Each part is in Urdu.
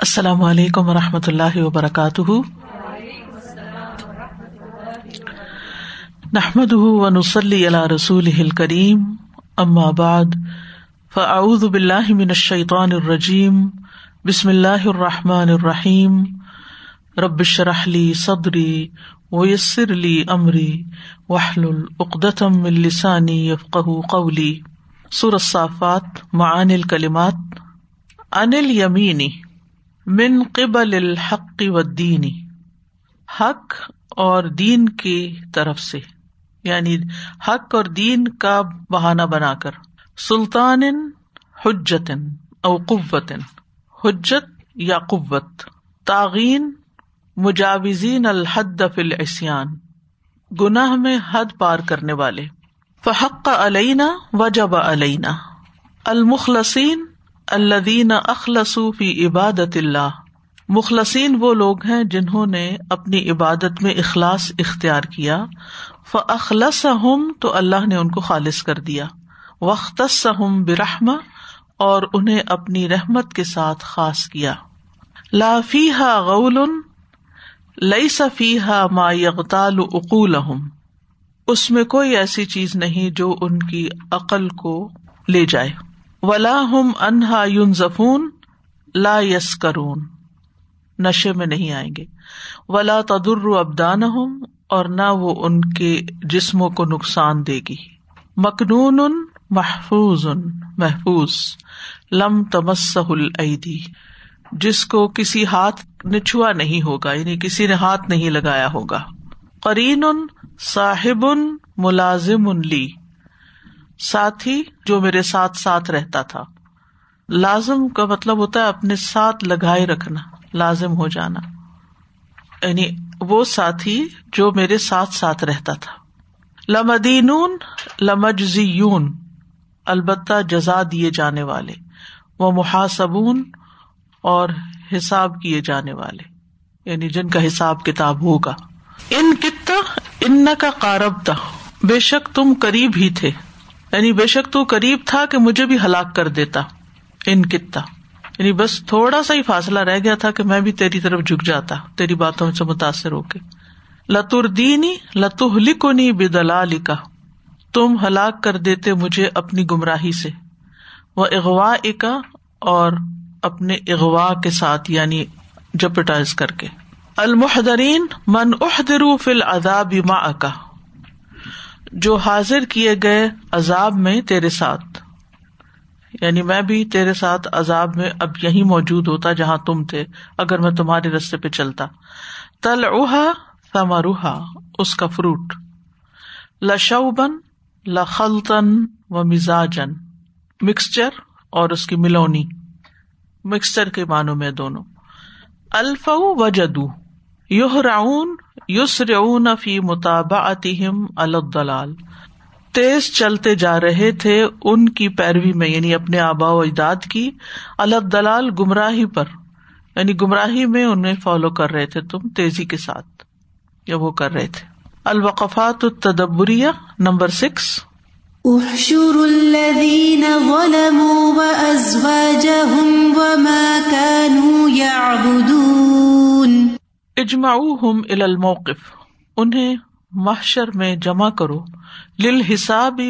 السلام علیکم و رحمۃ اللہ وبرکاتہ۔ نحمد رسول کریم ام آباد فعد من الشیطان الرجیم، بسم اللہ الرحمٰن الرحیم۔ ربش رحلی صدری ویسر علی عمری وحل العقدم السانی یفق قولی۔ سرصافات معان الکلمات، انل یمینی۔ من قبل الحق و دینی حق اور دین کی طرف سے یعنی حق اور دین کا بہانہ بنا کر سلطان حجت او قوت حجت یا قوت تعین مجاوزین الحد فل اسیان گناہ میں حد پار کرنے والے۔ فحق علینا، وجب علینا۔ المخلصین الدین اخلصوفی عبادت اللہ۔ مخلصین وہ لوگ ہیں جنہوں نے اپنی عبادت میں اخلاص اختیار کیا۔ فخلص ہم تو اللہ نے ان کو خالص کر دیا۔ وقت ہم برحم اور انہیں اپنی رحمت کے ساتھ خاص کیا۔ لافی ہا غول لئی صفی ہا ما یغتال اقول اس میں کوئی ایسی چیز نہیں جو ان کی عقل کو لے جائے۔ ولا ہم انہا یون ظفون لا یس کرون نشے میں نہیں آئیں گے۔ ولا تدر ابدان ہوں اور نہ وہ ان کے جسموں کو نقصان دے گی۔ مکنون محفوظ ان محفوظ۔ لم تمسح العیدی جس کو کسی ہاتھ نے چھوا نہیں ہوگا یعنی کسی نے ہاتھ نہیں لگایا ہوگا۔ قرین صاحب ملازم ان لی۔ ساتھی جو میرے ساتھ ساتھ رہتا تھا۔ لازم کا مطلب ہوتا ہے اپنے ساتھ لگائے رکھنا، لازم ہو جانا۔ یعنی وہ ساتھی جو میرے ساتھ ساتھ رہتا تھا۔ لمدین لمجزیون، البتہ جزا دیے جانے والے۔ وہ محاسبون اور حساب کیے جانے والے۔ یعنی جن کا حساب کتاب ہوگا۔ ان کتا ان کا کارب تھا بے شک تم قریب ہی تھے۔ یعنی بے شک تو قریب تھا کہ مجھے بھی ہلاک کر دیتا، ان کتا۔ یعنی بس تھوڑا سا ہی فاصلہ رہ گیا تھا کہ میں بھی تیری طرف جھک جاتا، تیری باتوں سے متاثر ہو کے۔ لتر دینی لتو لکھنی بے دلال تم ہلاک کر دیتے مجھے اپنی گمراہی سے۔ وہ اغوا اکا اور اپنے اغوا کے ساتھ یعنی جپٹائز کر کے۔ المحدرین من احدرو فل اداب ما اکا جو حاضر کیے گئے عذاب میں تیرے ساتھ۔ یعنی میں بھی تیرے ساتھ عذاب میں اب یہی موجود ہوتا جہاں تم تھے، اگر میں تمہارے رستے پہ چلتا۔ تل اوہا روحا اس کا فروٹ۔ لشوبن لخلطن و مزاجن مکسچر اور اس کی ملونی۔ مکسچر کے معنوں میں دونوں۔ الف و جدو یوہ راؤن یوس رون فی مطابع الدلال تیز چلتے جا رہے تھے ان کی پیروی میں یعنی اپنے آبا و اجداد کی الدلال گمراہی پر۔ یعنی گمراہی میں انہیں فالو کر رہے تھے تم، تیزی کے ساتھ یا وہ کر رہے تھے۔ الوقفات التدبریہ نمبر سکس۔ احشر الذین ظلموا وازواجهم وما كانوا يعبدون اجماؤ الموقف، انہیں محشر میں جمع کرو لل حساب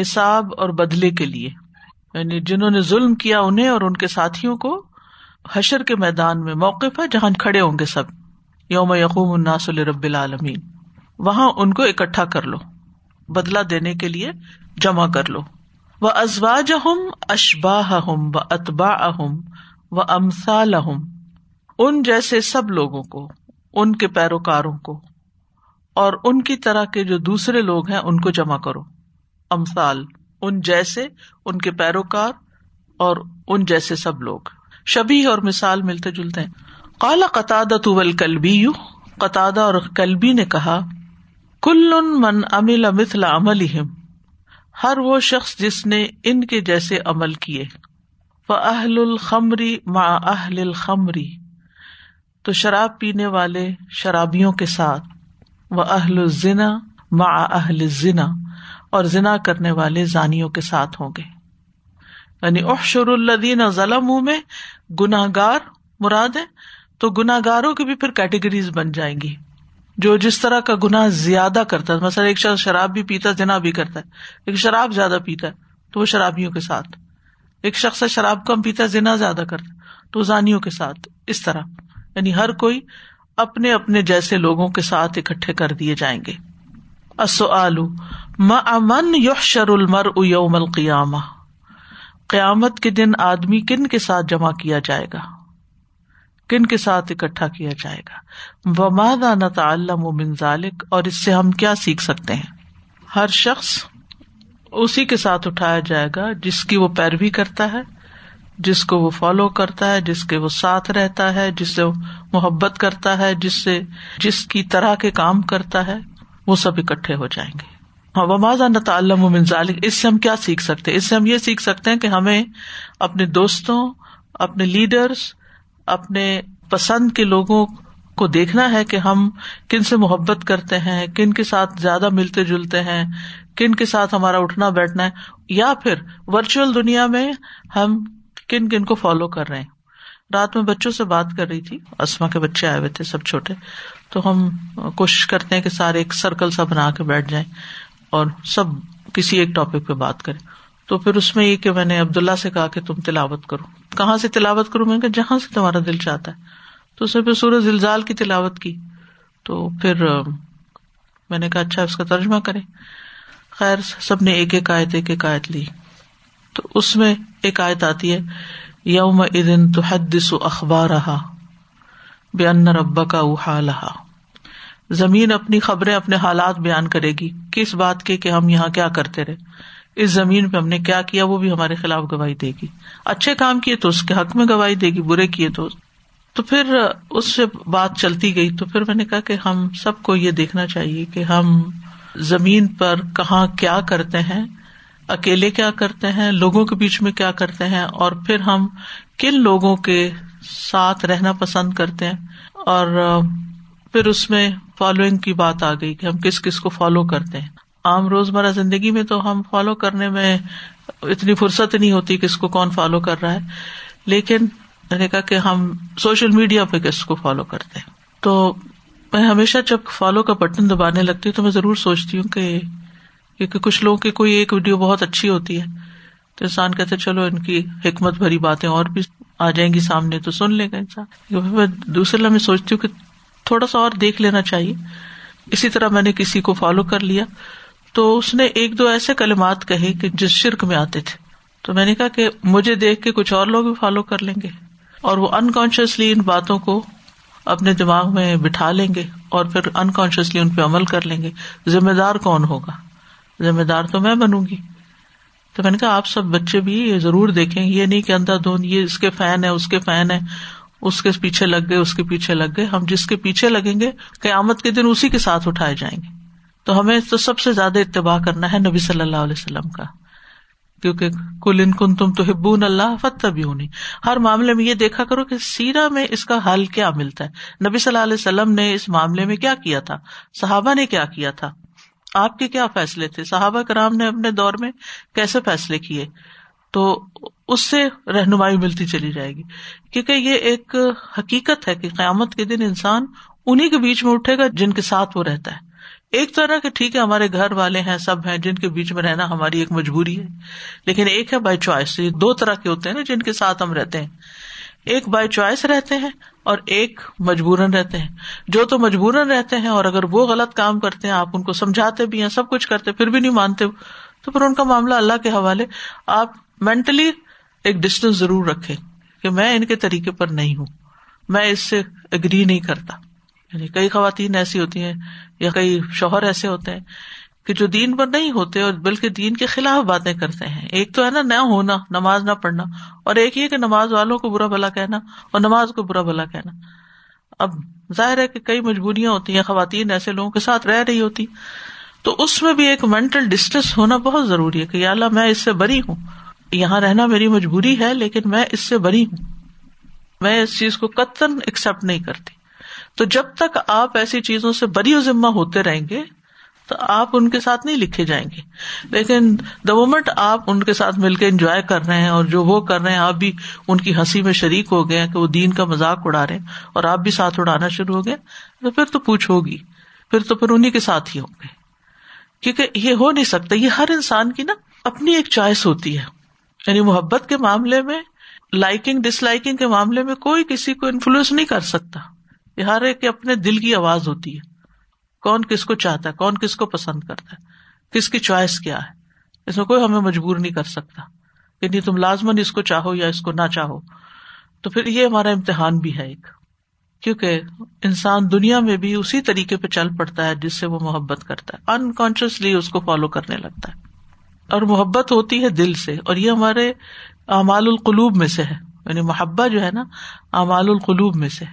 حساب اور بدلے کے لیے۔ یعنی جنہوں نے ظلم کیا انہیں اور ان کے ساتھیوں کو حشر کے میدان میں موقف ہے جہاں کھڑے ہوں گے سب۔ یوم یقوم الناس رب العالمین۔ وہاں ان کو اکٹھا کر لو بدلا دینے کے لیے جمع کر لو۔ وہ ازواج ہم اشباہ ہم و اتبا اہم و امسال ان جیسے سب لوگوں کو، ان کے پیروکاروں کو، اور ان کی طرح کے جو دوسرے لوگ ہیں، ان کو جمع کرو۔ امسال ان جیسے ان کے پیروکار اور ان جیسے سب لوگ۔ شبی اور مثال ملتے جلتے ہیں۔ کالا قطع طول کلبی یو قطع اور کلبی نے کہا، کل من امل مثل عمل ہر وہ شخص جس نے ان کے جیسے عمل کیے۔ اہل الخمری ما اہل الخمری تو شراب پینے والے شرابیوں کے ساتھ وہ اہل الزنا ما اہل ذنا اور ذنا کرنے والے زانیوں کے ساتھ ہوں گے۔ یعنی احشر الدین ظلم میں گناہ گار مراد ہے تو گناہ گاروں کی بھی پھر کیٹیگریز بن جائیں گی۔ جو جس طرح کا گناہ زیادہ کرتا ہے، مثلا ایک شخص شراب بھی پیتا ہے جنا بھی کرتا ہے ایک شراب زیادہ پیتا ہے، تو وہ شرابیوں کے ساتھ۔ ایک شخص شراب کم پیتا ہے جنا زیادہ کرتا ہے، تو زانیوں کے ساتھ۔ اس طرح۔ یعنی ہر کوئی اپنے اپنے جیسے لوگوں کے ساتھ اکٹھے کر دیے جائیں گے۔ امن یحشر المر یوم القیامہ؟ قیامت کے دن آدمی کن کے ساتھ جمع کیا جائے گا؟ کن کے ساتھ اکٹھا کیا جائے گا؟ ومادا نتعلم من ذالک؟ اور اس سے ہم کیا سیکھ سکتے ہیں؟ ہر شخص اسی کے ساتھ اٹھایا جائے گا جس کی وہ پیروی کرتا ہے۔ جس کو وہ فالو کرتا ہے، جس کے وہ ساتھ رہتا ہے، جس سے وہ محبت کرتا ہے، جس سے، جس کی طرح کے کام کرتا ہے، وہ سب اکٹھے ہو جائیں گے۔ ہاں وماضا تعلم من ذالک اس سے ہم کیا سیکھ سکتے اس سے ہم یہ سیکھ سکتے ہیں کہ ہمیں اپنے دوستوں، اپنے لیڈرس اپنے پسند کے لوگوں کو دیکھنا ہے کہ ہم کن سے محبت کرتے ہیں، کن کے ساتھ زیادہ ملتے جلتے ہیں، کن کے ساتھ ہمارا اٹھنا بیٹھنا ہے، یا پھر ورچوئل دنیا میں ہم کن کن کو فالو کر رہے ہیں۔ رات میں بچوں سے بات کر رہی تھی، اسما کے بچے آئے ہوئے تھے سب چھوٹے۔ تو ہم کوشش کرتے ہیں کہ سارے ایک سرکل سا بنا کے بیٹھ جائیں اور سب کسی ایک ٹاپک پہ بات کریں۔ تو پھر اس میں یہ کہ میں نے عبداللہ سے کہا کہ تم تلاوت کرو۔ کہاں سے تلاوت کروں؟ میں جہاں سے تمہارا دل چاہتا ہے۔ تو اس نے پھر سورج زلزال کی تلاوت کی۔ تو پھر میں نے کہا اچھا اس کا ترجمہ کرے خیر، سب نے ایک ایک آیت، ایک ایک آیت لی۔ تو اس میں ایک آیت آتی ہے یوم ادن تو حدس اخبار رہا بے ان ربا کا اوہا زمین اپنی خبریں اپنے حالات بیان کرے گی، کس بات کے کہ ہم یہاں کیا کرتے رہے۔ اس زمین پہ ہم نے کیا کیا، وہ بھی ہمارے خلاف گواہی دے گی۔ اچھے کام کیے تو اس کے حق میں گواہی دے گی، برے کیے تو۔ تو پھر اس سے بات چلتی گئی، تو پھر میں نے کہا کہ ہم سب کو یہ دیکھنا چاہیے کہ ہم زمین پر کہاں کیا کرتے ہیں۔ اکیلے کیا کرتے ہیں؟ لوگوں کے بیچ میں کیا کرتے ہیں؟ اور پھر ہم کن لوگوں کے ساتھ رہنا پسند کرتے ہیں؟ اور پھر اس میں فالوئنگ کی بات آ گئی کہ ہم کس کس کو فالو کرتے ہیں۔ عام روزمرہ زندگی میں تو ہم فالو کرنے میں اتنی فرصت نہیں ہوتی کس کو کون فالو کر رہا ہے، لیکن میں نے کہا کہ ہم سوشل میڈیا پہ کس کو فالو کرتے ہیں۔ تو میں ہمیشہ جب فالو کا بٹن دبانے لگتی ہوں تو میں ضرور سوچتی ہوں کہ کیونکہ کچھ لوگوں کی کوئی ایک ویڈیو بہت اچھی ہوتی ہے تو انسان کہتے چلو ان کی حکمت بھری باتیں اور بھی آ جائیں گی سامنے تو سن لے گا انسان۔ میں دوسرے لمحے سوچتی ہوں کہ تھوڑا سا اور دیکھ لینا چاہیے۔ اسی طرح میں نے کسی کو فالو کر لیا۔ تو اس نے ایک دو ایسے کلمات کہے کہ جس شرک میں آتے تھے۔ تو میں نے کہا کہ مجھے دیکھ کے کچھ اور لوگ بھی فالو کر لیں گے۔ اور وہ انکانشیسلی ان باتوں کو اپنے دماغ میں بٹھا لیں گے اور پھر انکانشیسلی ان پہ عمل کر لیں گے۔ ذمہ دار کون ہوگا؟ ذمہ دار تو میں بنوں گی۔ تو میں نے کہا، آپ سب بچے بھی یہ ضرور دیکھیں۔ یہ نہیں کہ اندر دھون یہ اس کے فین ہے، اس کے فین ہے، اس کے پیچھے لگ گئے، اس کے پیچھے لگ گئے۔ ہم جس کے پیچھے لگیں گے، قیامت کے دن اسی کے ساتھ اٹھائے جائیں گے۔ تو ہمیں تو سب سے زیادہ اتباع کرنا ہے نبی صلی اللہ علیہ وسلم کا۔ کیونکہ کل ان کن تم تو ہبون اللہ فتح بھی ہونی ہر معاملے میں یہ دیکھا کرو کہ سیرا میں اس کا حل کیا ملتا ہے۔ نبی صلی اللہ علیہ وسلم نے اس معاملے میں کیا کیا تھا؟ صحابہ نے کیا کیا تھا؟ آپ کے کیا فیصلے تھے؟ صحابہ کرام نے اپنے دور میں کیسے فیصلے کیے؟ تو اس سے رہنمائی ملتی چلی جائے گی۔ کیونکہ یہ ایک حقیقت ہے کہ قیامت کے دن انسان انہیں کے بیچ میں اٹھے گا جن کے ساتھ وہ رہتا ہے۔ ایک طرح کے ٹھیک ہے، ہمارے گھر والے ہیں، سب ہیں، جن کے بیچ میں رہنا ہماری ایک مجبوری ہے۔ لیکن ایک ہے بائی چوائس دو طرح کے ہوتے ہیں نا جن کے ساتھ ہم رہتے ہیں۔ ایک بائی چوائس رہتے ہیں اور ایک مجبورن رہتے ہیں۔ جو تو مجبورن رہتے ہیں اور اگر وہ غلط کام کرتے ہیں، آپ ان کو سمجھاتے بھی ہیں، سب کچھ کرتے پھر بھی نہیں مانتے، تو پھر ان کا معاملہ اللہ کے حوالے۔ آپ مینٹلی ایک ڈسٹینس ضرور رکھے کہ میں ان کے طریقے پر نہیں ہوں۔ میں اس سے اگری نہیں کرتا۔ یعنی کئی خواتین ایسی ہوتی ہیں یا کئی شوہر ایسے ہوتے ہیں کہ جو دین پر نہیں ہوتے اور بلکہ دین کے خلاف باتیں کرتے ہیں۔ ایک تو ہے نا نہ ہونا، نماز نہ پڑھنا۔ اور ایک یہ کہ نماز والوں کو برا بھلا کہنا اور نماز کو برا بھلا کہنا۔ اب ظاہر ہے کہ کئی مجبوریاں ہوتی ہیں، خواتین ایسے لوگوں کے ساتھ رہ رہی ہوتی۔ تو اس میں بھی ایک مینٹل ڈسٹینس ہونا بہت ضروری ہے کہ اللہ میں اس سے بری ہوں۔ یہاں رہنا میری مجبوری ہے، لیکن میں اس سے بری ہوں۔ میں اس چیز کو قطن ایکسپٹ نہیں کرتی۔ تو جب تک آپ ایسی چیزوں سے بری و ذمہ ہوتے رہیں گے تو آپ ان کے ساتھ نہیں لکھے جائیں گے۔ لیکن دا مومنٹ آپ ان کے ساتھ مل کے انجوائے کر رہے ہیں اور جو وہ کر رہے ہیں، آپ بھی ان کی ہنسی میں شریک ہو گئے کہ وہ دین کا مذاق اڑا رہے ہیں اور آپ بھی ساتھ اڑانا شروع ہو گئے تو پھر تو پوچھ ہوگی۔ پھر تو پھر انہیں کے ساتھ ہی ہوں گے۔ کیونکہ یہ ہو نہیں سکتا، یہ ہر انسان کی نا اپنی ایک چوائس ہوتی ہے۔ یعنی محبت کے معاملے میں لائکنگ ڈس لائکنگ کے معاملے میں کوئی کسی کو انفلوئنس نہیں کر سکتا۔ یہ ہر ایک اپنے دل کی آواز ہوتی ہے۔ کون کس کو چاہتا ہے، کون کس کو پسند کرتا ہے، کس کی چوائس کیا ہے۔ اس میں کوئی ہمیں مجبور نہیں کر سکتا۔ کہ نہیں تم لازمن اس کو چاہو یا اس کو نہ چاہو۔ تو پھر یہ ہمارا امتحان بھی ہے ایک۔ کیونکہ انسان دنیا میں بھی اسی طریقے پہ چل پڑتا ہے جس سے وہ محبت کرتا ہے۔ انکانشیسلی اس کو فالو کرنے لگتا ہے۔ اور محبت ہوتی ہے دل سے۔ اور یہ ہمارے اعمال القلوب میں سے ہے۔ یعنی محبت جو ہے نا، اعمال القلوب میں سے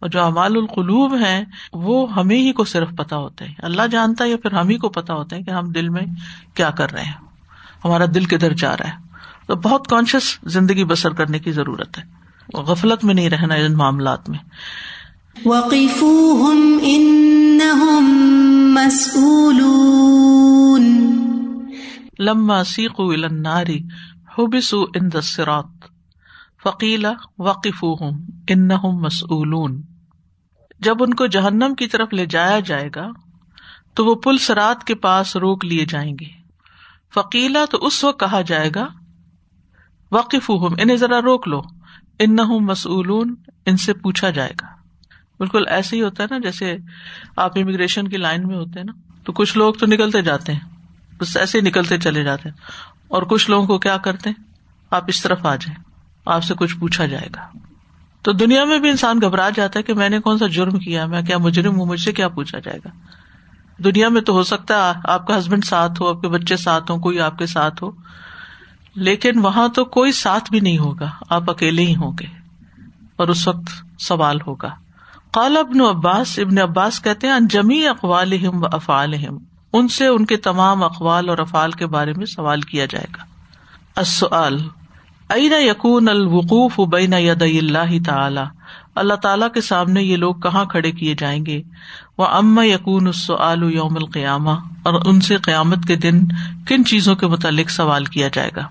اور جو امال القلوب ہیں وہ ہمیں ہی کو صرف پتا ہوتا ہے اللہ جانتا ہے یا پھر ہم ہی کو پتا ہوتا ہے کہ ہم دل میں کیا کر رہے ہیں۔ ہمارا دل کدھر جا رہا ہے۔ تو بہت کانشیس زندگی بسر کرنے کی ضرورت ہے۔ غفلت میں نہیں رہنا ان معاملات میں۔ لما سیخ الناری حبسو ان دسرات فقیلا وقف ان مسئولون۔ جب ان کو جہنم کی طرف لے جایا جائے گا، تو وہ پل سرات کے پاس روک لیے جائیں گے۔ فقیلا تو اس وقت کہا جائے گا وقف انہیں ذرا روک لو ان نہ مسئولون، ان سے پوچھا جائے گا۔ بالکل ایسے ہی ہوتا ہے نا، جیسے آپ امیگریشن کی لائن میں ہوتے ہیں نا، تو کچھ لوگ تو نکلتے جاتے ہیں، بس ایسے ہی نکلتے چلے جاتے ہیں۔ اور کچھ لوگوں کو کیا کرتے ہیں؟ آپ اس طرف آ جائیں، آپ سے کچھ پوچھا جائے گا۔ تو دنیا میں بھی انسان گھبرا جاتا ہے کہ میں نے کون سا جرم کیا، میں کیا مجرم ہوں، مجھ سے کیا پوچھا جائے گا؟ دنیا میں تو ہو سکتا ہے، آپ کا ہسبینڈ ساتھ ہو، آپ کے بچے ساتھ ہو کوئی آپ کے ساتھ ہو، لیکن وہاں تو کوئی ساتھ بھی نہیں ہوگا، آپ اکیلے ہی ہوں گے، اور اس وقت سوال ہوگا۔ قال ابن عباس ابن عباس کہتے ہیں انجمی اقوال و افعال ان سے ان کے تمام اقوال اور افعال کے بارے میں سوال کیا جائے گا۔ این یقون الوقوف بین ید اللہ تعالی؟ اللہ تعالیٰ کے سامنے یہ لوگ کہاں کھڑے کیے جائیں گے؟ وہ ام یقون السعال یوم القیامہ، اور ان سے قیامت کے دن کن چیزوں کے متعلق سوال کیا جائے گا؟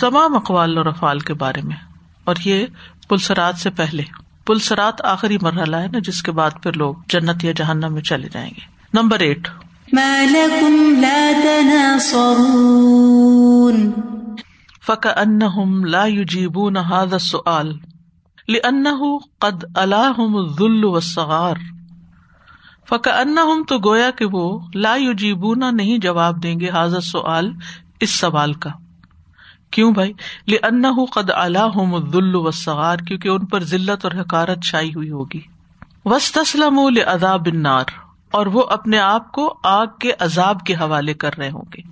تمام اقوال اور افعال کے بارے میں۔ اور یہ پلسرات سے پہلے۔ پلسرات آخری مرحلہ ہے نا، جس کے بعد پھر لوگ جنت یا جہنم میں چلے جائیں گے۔ Number eight. فک ان لا جیب نہ سعال لن قد اللہ ذل و سغار ان تو گویا کہ وہ لا جیبونا نہیں جواب دیں گے حاضر سعال اس سوال کا کیوں بھائی؟ لن قد اللہ ذل و سغار کیونکہ ان پر ذلت اور حکارت چھائی ہوئی ہوگی وس تسلم عذاب النار اور وہ اپنے آپ کو آگ کے عذاب کے حوالے کر رہے ہوں گے۔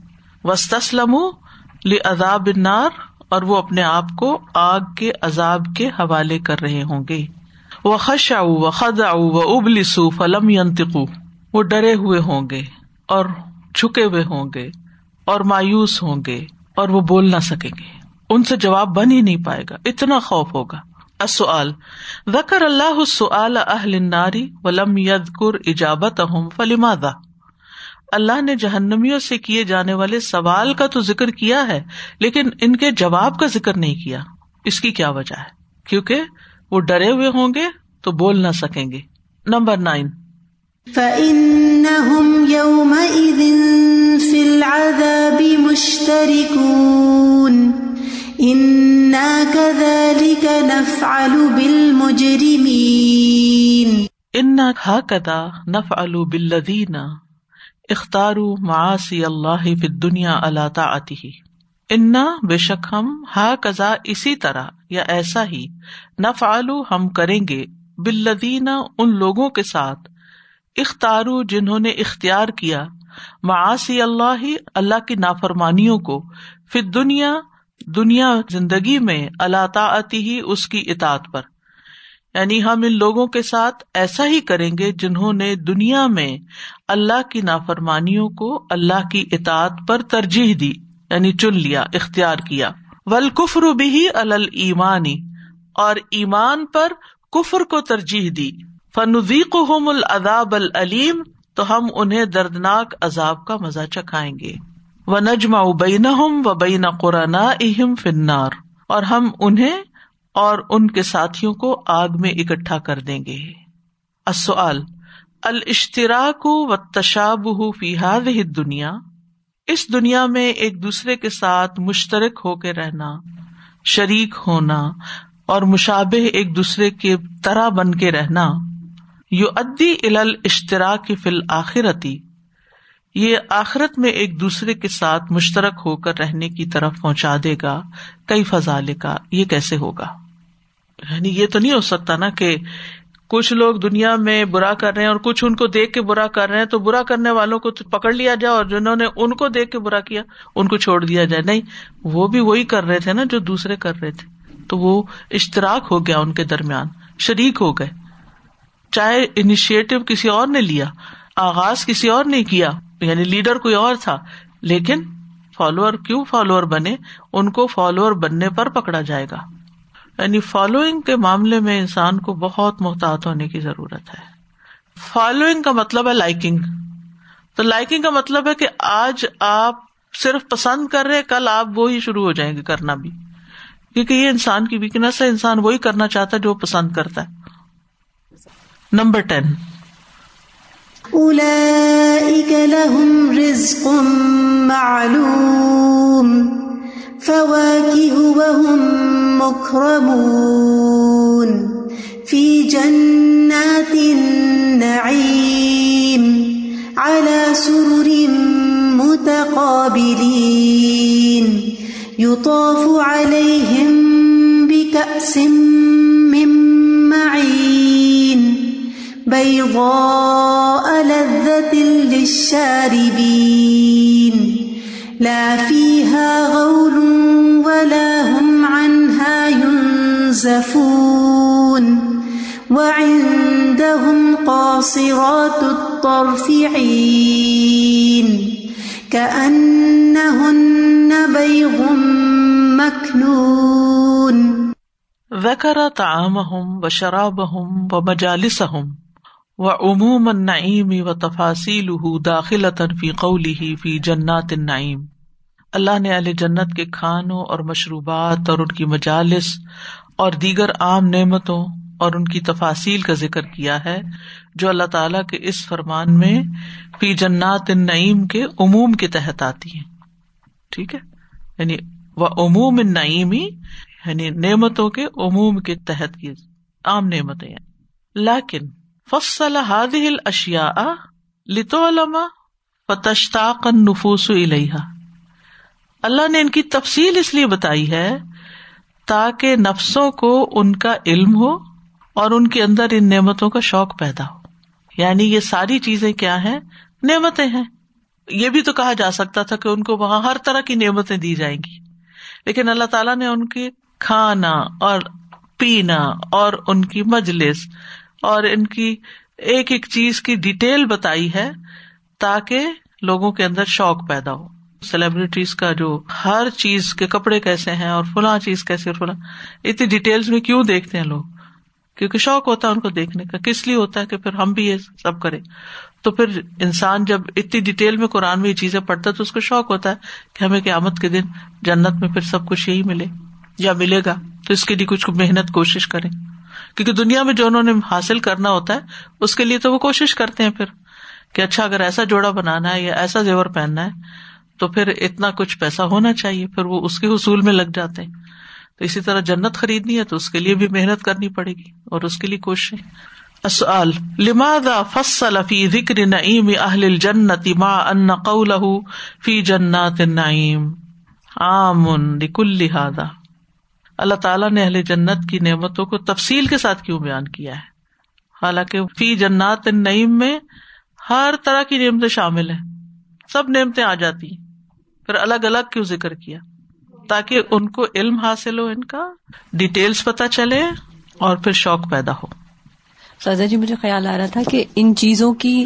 وس تسلم عذاب نار اور وہ اپنے آپ کو آگ کے عذاب کے حوالے کر رہے ہوں گے۔ وہ خش آؤ و خد آؤ و ابلسو فلم ینتقو وہ ڈرے ہوئے ہوں گے اور جھکے ہوئے ہوں گے اور مایوس ہوں گے اور وہ بول نہ سکیں گے۔ ان سے جواب بن ہی نہیں پائے گا۔ اتنا خوف ہوگا۔ اصل وکر اللہ اہل ناری ولم ید کر ایجابت اللہ نے جہنمیوں سے کیے جانے والے سوال کا تو ذکر کیا ہے لیکن ان کے جواب کا ذکر نہیں کیا۔ اس کی کیا وجہ ہے؟ کیونکہ وہ ڈرے ہوئے ہوں گے تو بول نہ سکیں گے۔ Number nine. کدا نف الدین اختارو معاسی اللہ فی دنیا اللہ تعتی انا بے شک ہم ہا کزا اسی طرح یا ایسا ہی نف ہم کریں گے بلدینہ ان لوگوں کے ساتھ۔ اختارو جنہوں نے اختیار کیا معاسی اللہ اللہ کی نافرمانیوں کو پھر دنیا دنیا زندگی میں اللہ تعتی ہی اس کی اطاعت پر۔ یعنی ہم ان لوگوں کے ساتھ ایسا ہی کریں گے جنہوں نے دنیا میں اللہ کی نافرمانیوں کو اللہ کی اطاعت پر ترجیح دی یعنی چن لیا، اختیار کیا۔ ول کفر بھی الل اور ایمان پر کفر کو ترجیح دی۔ فنوی کو العذاب العلیم تو ہم انہیں دردناک عذاب کا مزہ چکھائیں گے۔ و نجما بین و بین قرآن اہم فنار اور ہم انہیں اور ان کے ساتھیوں کو آگ میں اکٹھا کر دیں گے۔ السؤال الاشتراک و تشاب فی هذه دنیا اس دنیا میں ایک دوسرے کے ساتھ مشترک ہو کے رہنا، شریک ہونا اور مشابہ ایک دوسرے کے طرح بن کے رہنا یو ادی ال اشتراک فل آخرتی یہ آخرت میں ایک دوسرے کے ساتھ مشترک ہو کر رہنے کی طرف پہنچا دے گا کئی فضالے کا یہ کیسے ہوگا؟ یعنی یہ تو نہیں ہو سکتا نا کہ کچھ لوگ دنیا میں برا کر رہے ہیں اور کچھ ان کو دیکھ کے برا کر رہے ہیں، تو برا کرنے والوں کو پکڑ لیا جائے اور جنہوں نے ان کو دیکھ کے برا کیا، ان کو چھوڑ دیا جائے۔ نہیں، وہ بھی وہی کر رہے تھے نا جو دوسرے کر رہے تھے۔ تو وہ اشتراک ہو گیا ان کے درمیان، شریک ہو گئے۔ چاہے انیشیٹو کسی اور نے لیا، آغاز کسی اور نے کیا یعنی لیڈر کوئی اور تھا، لیکن فالوور کیوں فالوور بنے؟ ان کو فالوور بننے پر پکڑا جائے گا۔ یعنی فالوئنگ کے معاملے میں انسان کو بہت محتاط ہونے کی ضرورت ہے۔ فالوئنگ کا مطلب ہے لائکنگ تو لائکنگ کا مطلب ہے کہ آج آپ صرف پسند کر رہے کل آپ وہی شروع ہو جائیں گے کرنا بھی۔ کیونکہ یہ انسان کی ویکنیس ہے، انسان وہی کرنا چاہتا ہے جو پسند کرتا ہے۔ نمبر ٹین رزق معلوم۔ فواكه وهم مكرمون في جنات النعيم على سرر متقابلين. يطاف عليهم بكأس من معين. بيضاء لذة للشاربين. الطرف عين كأنهن بيض مكنون ذکر تعامهم و شرابهم و مجالسهم و عموم النعیم و تفاصیلہ فی قوله فی جنات النعیم اللہ نے علیہ جنت کے کھانوں اور مشروبات اور ان کی مجالس اور دیگر عام نعمتوں اور ان کی تفاصیل کا ذکر کیا ہے، جو اللہ تعالیٰ کے اس فرمان میں فی جنات النعیم کے عموم کے تحت آتی ہیں۔ ٹھیک ہے؟ یعنی وہ عموم النعیمی یعنی نعمتوں کے عموم کے تحت کی عام نعمتیں لیکن فصل هذه الاشیاء لتعلم فتشتاق النفوس الیہا۔ اللہ نے ان کی تفصیل اس لیے بتائی ہے تاکہ نفسوں کو ان کا علم ہو اور ان کے اندر ان نعمتوں کا شوق پیدا ہو۔ یعنی یہ ساری چیزیں کیا ہیں؟ نعمتیں ہیں۔ یہ بھی تو کہا جا سکتا تھا کہ ان کو وہاں ہر طرح کی نعمتیں دی جائیں گی۔ لیکن اللہ تعالیٰ نے ان کے کھانا اور پینا اور ان کی مجلس اور ان کی ایک ایک چیز کی ڈیٹیل بتائی ہے تاکہ لوگوں کے اندر شوق پیدا ہو۔ سیلیبریٹیز کا جو ہر چیز کے کپڑے کیسے ہیں اور فلاں چیز کیسے اور فلاں، اتنی ڈیٹیل میں کیوں دیکھتے ہیں لوگ؟ کیونکہ شوق ہوتا ہے ان کو دیکھنے کا، کس لیے ہوتا ہے کہ پھر ہم بھی یہ سب کریں؟ تو پھر انسان جب اتنی ڈیٹیل میں قرآن میں یہ چیزیں پڑھتا ہے تو اس کو شوق ہوتا ہے کہ ہمیں قیامت کے دن جنت میں پھر سب کچھ یہی ملے یا ملے گا۔ تو اس کے لیے کچھ محنت، کوشش کریں۔ کیونکہ دنیا میں جو انہوں نے حاصل کرنا ہوتا ہے، اس کے لیے تو وہ کوشش کرتے ہیں پھر کہ اچھا اگر ایسا جوڑا بنانا ہے یا ایسا زیور پہننا ہے، تو پھر اتنا کچھ پیسہ ہونا چاہیے، پھر وہ اس کے حصول میں لگ جاتے ہیں۔ تو اسی طرح جنت خریدنی ہے تو اس کے لیے بھی محنت کرنی پڑے گی اور اس کے لیے کوشش لماذا فصل فی ذکر نعیم اہل الجنت ما ان قوله فی جنات النعیم؟ عام لکل لہذا اللہ تعالیٰ نے اہل جنت کی نعمتوں کو تفصیل کے ساتھ کیوں بیان کیا ہے؟ حالانکہ فی جنات نعیم میں ہر طرح کی نعمتیں شامل ہیں۔ سب نعمتیں آ جاتی ہیں۔ پھر الگ الگ کیوں ذکر کیا؟ تاکہ ان کو علم حاصل ہو، ان کا ڈیٹیلس پتا چلے اور پھر شوق پیدا ہو۔ سازا جی مجھے خیال آ رہا تھا کہ ان چیزوں کی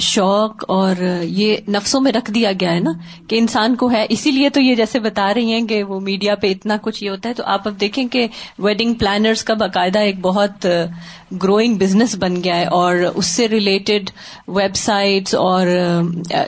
شوق اور یہ نفسوں میں رکھ دیا گیا ہے نا کہ انسان کو ہے۔ اسی لیے تو یہ جیسے بتا رہی ہیں کہ وہ میڈیا پہ اتنا کچھ یہ ہوتا ہے۔ تو آپ اب دیکھیں کہ ویڈنگ پلانرز کا باقاعدہ ایک بہت گروئنگ بزنس بن گیا ہے اور اس سے ریلیٹڈ ویب سائٹس اور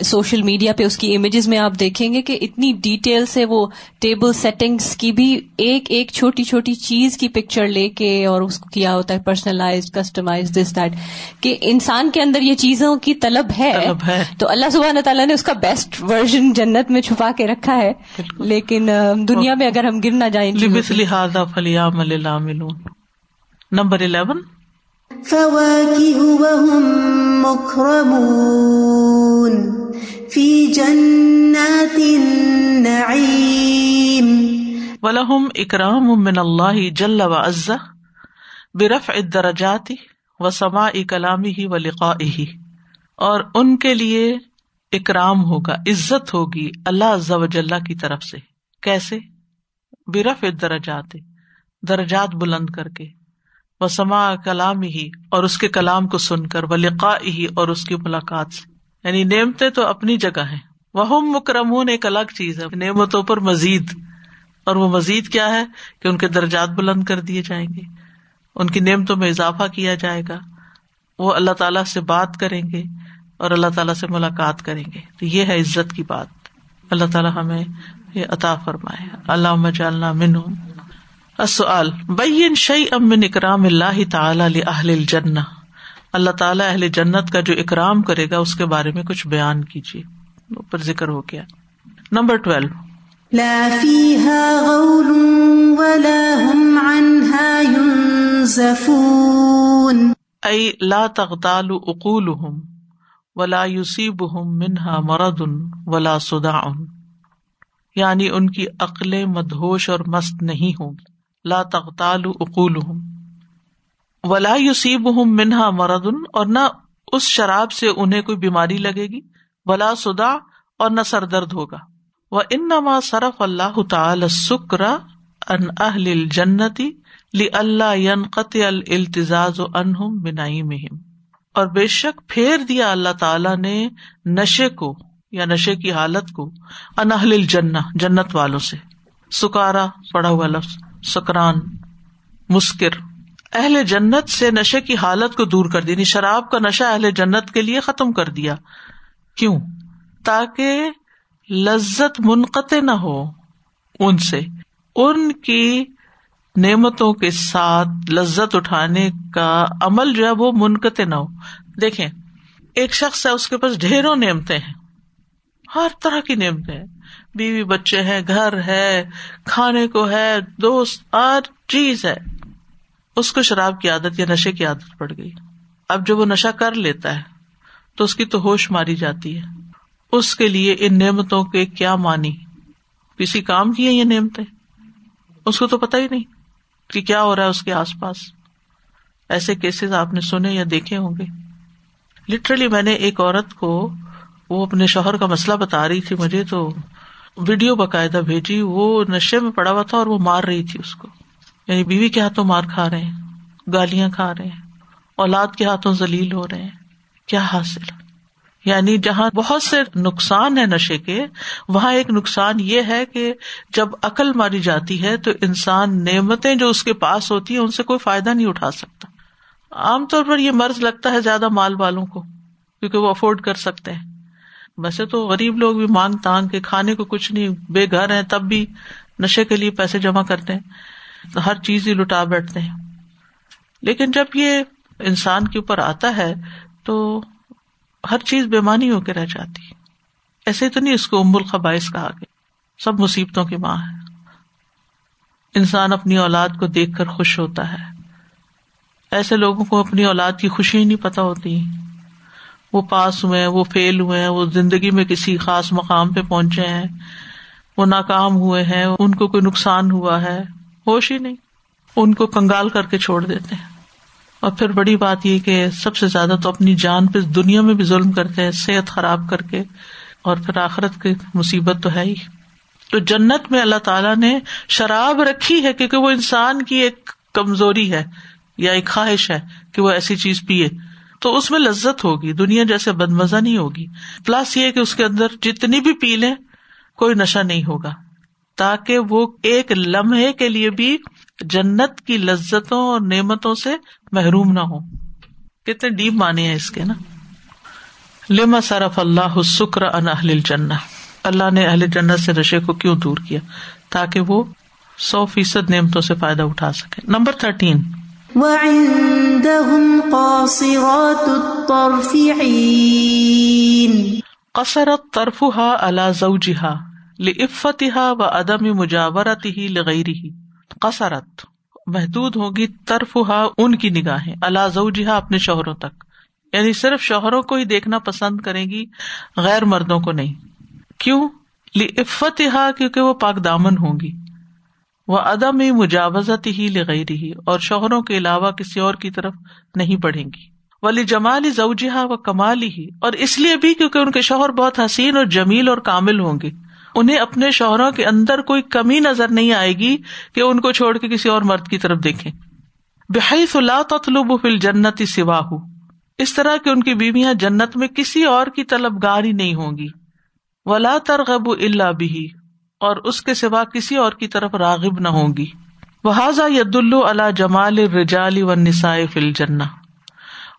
سوشل میڈیا پہ اس کی امیجز میں آپ دیکھیں گے کہ اتنی ڈیٹیل سے وہ ٹیبل سیٹنگس کی بھی ایک ایک چھوٹی چھوٹی چیز کی پکچر لے کے اور اس کو کیا ہوتا ہے پرسنلائز کسٹمائز دس دیٹ کہ انسان کے اندر یہ چیزوں کی طلب ہے تو اللہ سبحانہ تعالیٰ نے اس کا بیسٹ ورژن جنت میں چھپا کے رکھا ہے۔ لیکن دنیا میں اگر ہم گر نہ جائیں لہٰذا فلیام نمبر الیون۔ في جنات النعيم۔ ولهم اکرام من اللہ جل برف الدرجات و سما کلامی ہی و لقا ہی اور ان کے لیے اکرام ہوگا، عزت ہوگی اللہ عز و کی طرف سے۔ کیسے؟ برف درجات درجات بلند کر کے۔ وہ سما کلام ہی اور اس کے کلام کو سن کر وہ لقا ہی اور اس کی ملاقات سے۔ یعنی نعمتیں تو اپنی جگہ ہے وہ مکرمون ایک الگ چیز ہے۔ نعمتوں پر مزید۔ اور وہ مزید کیا ہے؟ کہ ان کے درجات بلند کر دیے جائیں گے۔ ان کی نعمتوں میں اضافہ کیا جائے گا۔ وہ اللہ تعالیٰ سے بات کریں گے اور اللہ تعالیٰ سے ملاقات کریں گے۔ تو یہ ہے عزت کی بات۔ اللہ تعالیٰ ہمیں یہ عطا فرمائے۔ اللہ جالنا من بین شعی امن اکرام اللہ تعالی اہل الجنہ۔ اللہ تعالیٰ اہل جنت کا جو اکرام کرے گا، اس کے بارے میں کچھ بیان کیجیے۔ اوپر ذکر ہو گیا۔ Number twelve. ائی لا تغتال اقولهم ولا يصيبهم منها مرض ولا صداع. یعنی ان کی عقلیں مدہوش اور مست نہیں ہوں لا تغتال اقولهم ولا یوسیب ہوں منہا مردن اور نہ اس شراب سے انہیں کوئی بیماری لگے گی، ولا سدا اور نہ سر درد ہوگا. وہ ان نما صرف اللہ تعالی سکرا ان اہل جنتی لی اللہ قط التزاز و انہم بنائی مہم اور بے شک پھیر دیا اللہ تعالی نے نشے کو یا نشے کی حالت کو انہل الجنہ، جنت والوں سے۔ سکارا پڑا ہوا لفظ، سکران، مسکر۔ اہل جنت سے نشے کی حالت کو دور کر دی یعنی شراب کا نشہ اہل جنت کے لیے ختم کر دیا۔ کیوں؟ تاکہ لذت منقطع نہ ہو ان سے۔ ان کی نعمتوں کے ساتھ لذت اٹھانے کا عمل جو ہے وہ منقطع نہ ہو۔ دیکھیں، ایک شخص ہے، اس کے پاس ڈھیروں نعمتیں ہیں۔ ہر طرح کی نعمتیں ہیں۔ بیوی بچے ہیں، گھر ہے، کھانے کو ہے، دوست، ہر چیز ہے۔ اس کو شراب کی عادت یا نشے کی عادت پڑ گئی۔ اب جب وہ نشا کر لیتا ہے، تو اس کی تو ہوش ماری جاتی ہے۔ اس کے لیے ان نعمتوں کے کیا مانی کسی کام کی ہے یہ نعمتیں؟ اس کو تو پتا ہی نہیں۔ کہ کیا ہو رہا ہے اس کے آس پاس؟ ایسے کیسز آپ نے سنے یا دیکھے ہوں گے؟ لٹرلی میں نے ایک عورت کو وہ اپنے شوہر کا مسئلہ بتا رہی تھی مجھے تو ویڈیو باقاعدہ بھیجی، وہ نشے میں پڑا ہوا تھا اور وہ مار رہی تھی اس کو۔ یعنی بیوی کے ہاتھوں مار کھا رہے ہیں، گالیاں کھا رہے ہیں، اولاد کے ہاتھوں ذلیل ہو رہے ہیں۔ کیا حاصل؟ یعنی جہاں بہت سے نقصان ہے نشے کے، وہاں ایک نقصان یہ ہے کہ جب عقل ماری جاتی ہے تو انسان نعمتیں جو اس کے پاس ہوتی ہیں ان سے کوئی فائدہ نہیں اٹھا سکتا۔ عام طور پر یہ مرض لگتا ہے زیادہ مال والوں کو، کیونکہ وہ افورڈ کر سکتے ہیں۔ ویسے تو غریب لوگ بھی مانگ تانگ کے کھانے کو کچھ نہیں، بے گھر ہیں، تب بھی نشے کے لیے پیسے جمع کرتے ہیں ہر چیز ہی لٹا بیٹھتے ہیں۔ لیکن جب یہ انسان کے اوپر آتا ہے تو ہر چیز بےمانی ہو کے رہ جاتی ایسے تو نہیں اس کو ام الخبائش کہا گیا۔ سب مصیبتوں کی ماں ہے انسان اپنی اولاد کو دیکھ کر خوش ہوتا ہے۔ ایسے لوگوں کو اپنی اولاد کی خوشی ہی نہیں پتا ہوتی۔ وہ پاس ہوئے ہیں، وہ فیل ہوئے ہیں، وہ زندگی میں کسی خاص مقام پہ پہنچے ہیں۔ وہ ناکام ہوئے ہیں، ان کو کوئی نقصان ہوا ہے۔ ہوش ہی نہیں۔ ان کو کنگال کر کے چھوڑ دیتے ہیں۔ اور پھر بڑی بات یہ کہ سب سے زیادہ تو اپنی جان پہ دنیا میں بھی ظلم کرتے ہیں، صحت خراب کر کے، اور پھر آخرت کی مصیبت تو ہے ہی۔ تو جنت میں اللہ تعالیٰ نے شراب رکھی ہے کیونکہ وہ انسان کی ایک کمزوری ہے یا ایک خواہش ہے کہ وہ ایسی چیز پیے۔ تو اس میں لذت ہوگی، دنیا جیسے بد مزہ نہیں ہوگی۔ پلس یہ کہ اس کے اندر جتنی بھی پی لیں، کوئی نشہ نہیں ہوگا۔ تاکہ وہ ایک لمحے کے لیے بھی جنت کی لذتوں اور نعمتوں سے محروم نہ ہو کتنے ڈیپ مانے ہیں اس کے نا۔ لما صرف اللہ شکر ان اہل جنا اللہ نے اہل جنت سے نشے کو کیوں دور کیا؟ تاکہ وہ سو فیصد نعمتوں سے فائدہ اٹھا سکے۔ Number thirteen. قصرت طرفها على زوجها لفتها و عدم مجاورت ہی لغیری قصرت، محدود ہوگی طرف ان کی نگاہیں اللہ زوجها اپنے شوہروں تک۔ یعنی صرف شوہروں کو ہی دیکھنا پسند کرے گی، غیر مردوں کو نہیں۔ کیوں؟ لفتها کیونکہ وہ پاک دامن ہوں گی۔ وہ عدم مجاوزت ہی لگئی رہی اور شوہروں کے علاوہ کسی اور کی طرف نہیں بڑھیں گی۔ ولی جمال زوجہ و کمال ہی اور اس لیے بھی کیونکہ ان کے شوہر بہت حسین اور جمیل اور کامل ہوں گے۔ انہیں اپنے شوہروں کے اندر کوئی کمی نظر نہیں آئے گی کہ ان کو چھوڑ کے کسی اور مرد کی طرف دیکھیں۔ بحیث لا تطلب فی الجنت سواہ۔ اس طرح کہ ان کی بیویاں جنت میں کسی اور کی طلبگار ہی نہیں ہوں گی۔ ولا ترغب الا بھی اور اس کے سوا کسی اور کی طرف راغب نہ ہوں گی۔ وہ ید اللہ جمال رجالی و نسائے فل جنا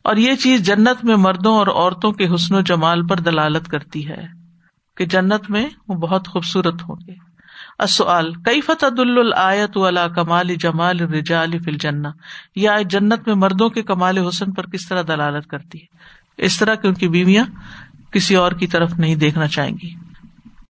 اور یہ چیز جنت میں مردوں اور عورتوں کے حسن و جمال پر دلالت کرتی ہے۔ کہ جنت میں وہ بہت خوبصورت ہوں گے۔ اصل کئی فتح الآیت اللہ کمال جمال رجال فل جنا یہ جنت میں مردوں کے کمال حسن پر کس طرح دلالت کرتی ہے؟ اس طرح کیونکہ کی بیویاں کسی اور کی طرف نہیں دیکھنا چاہیں گی۔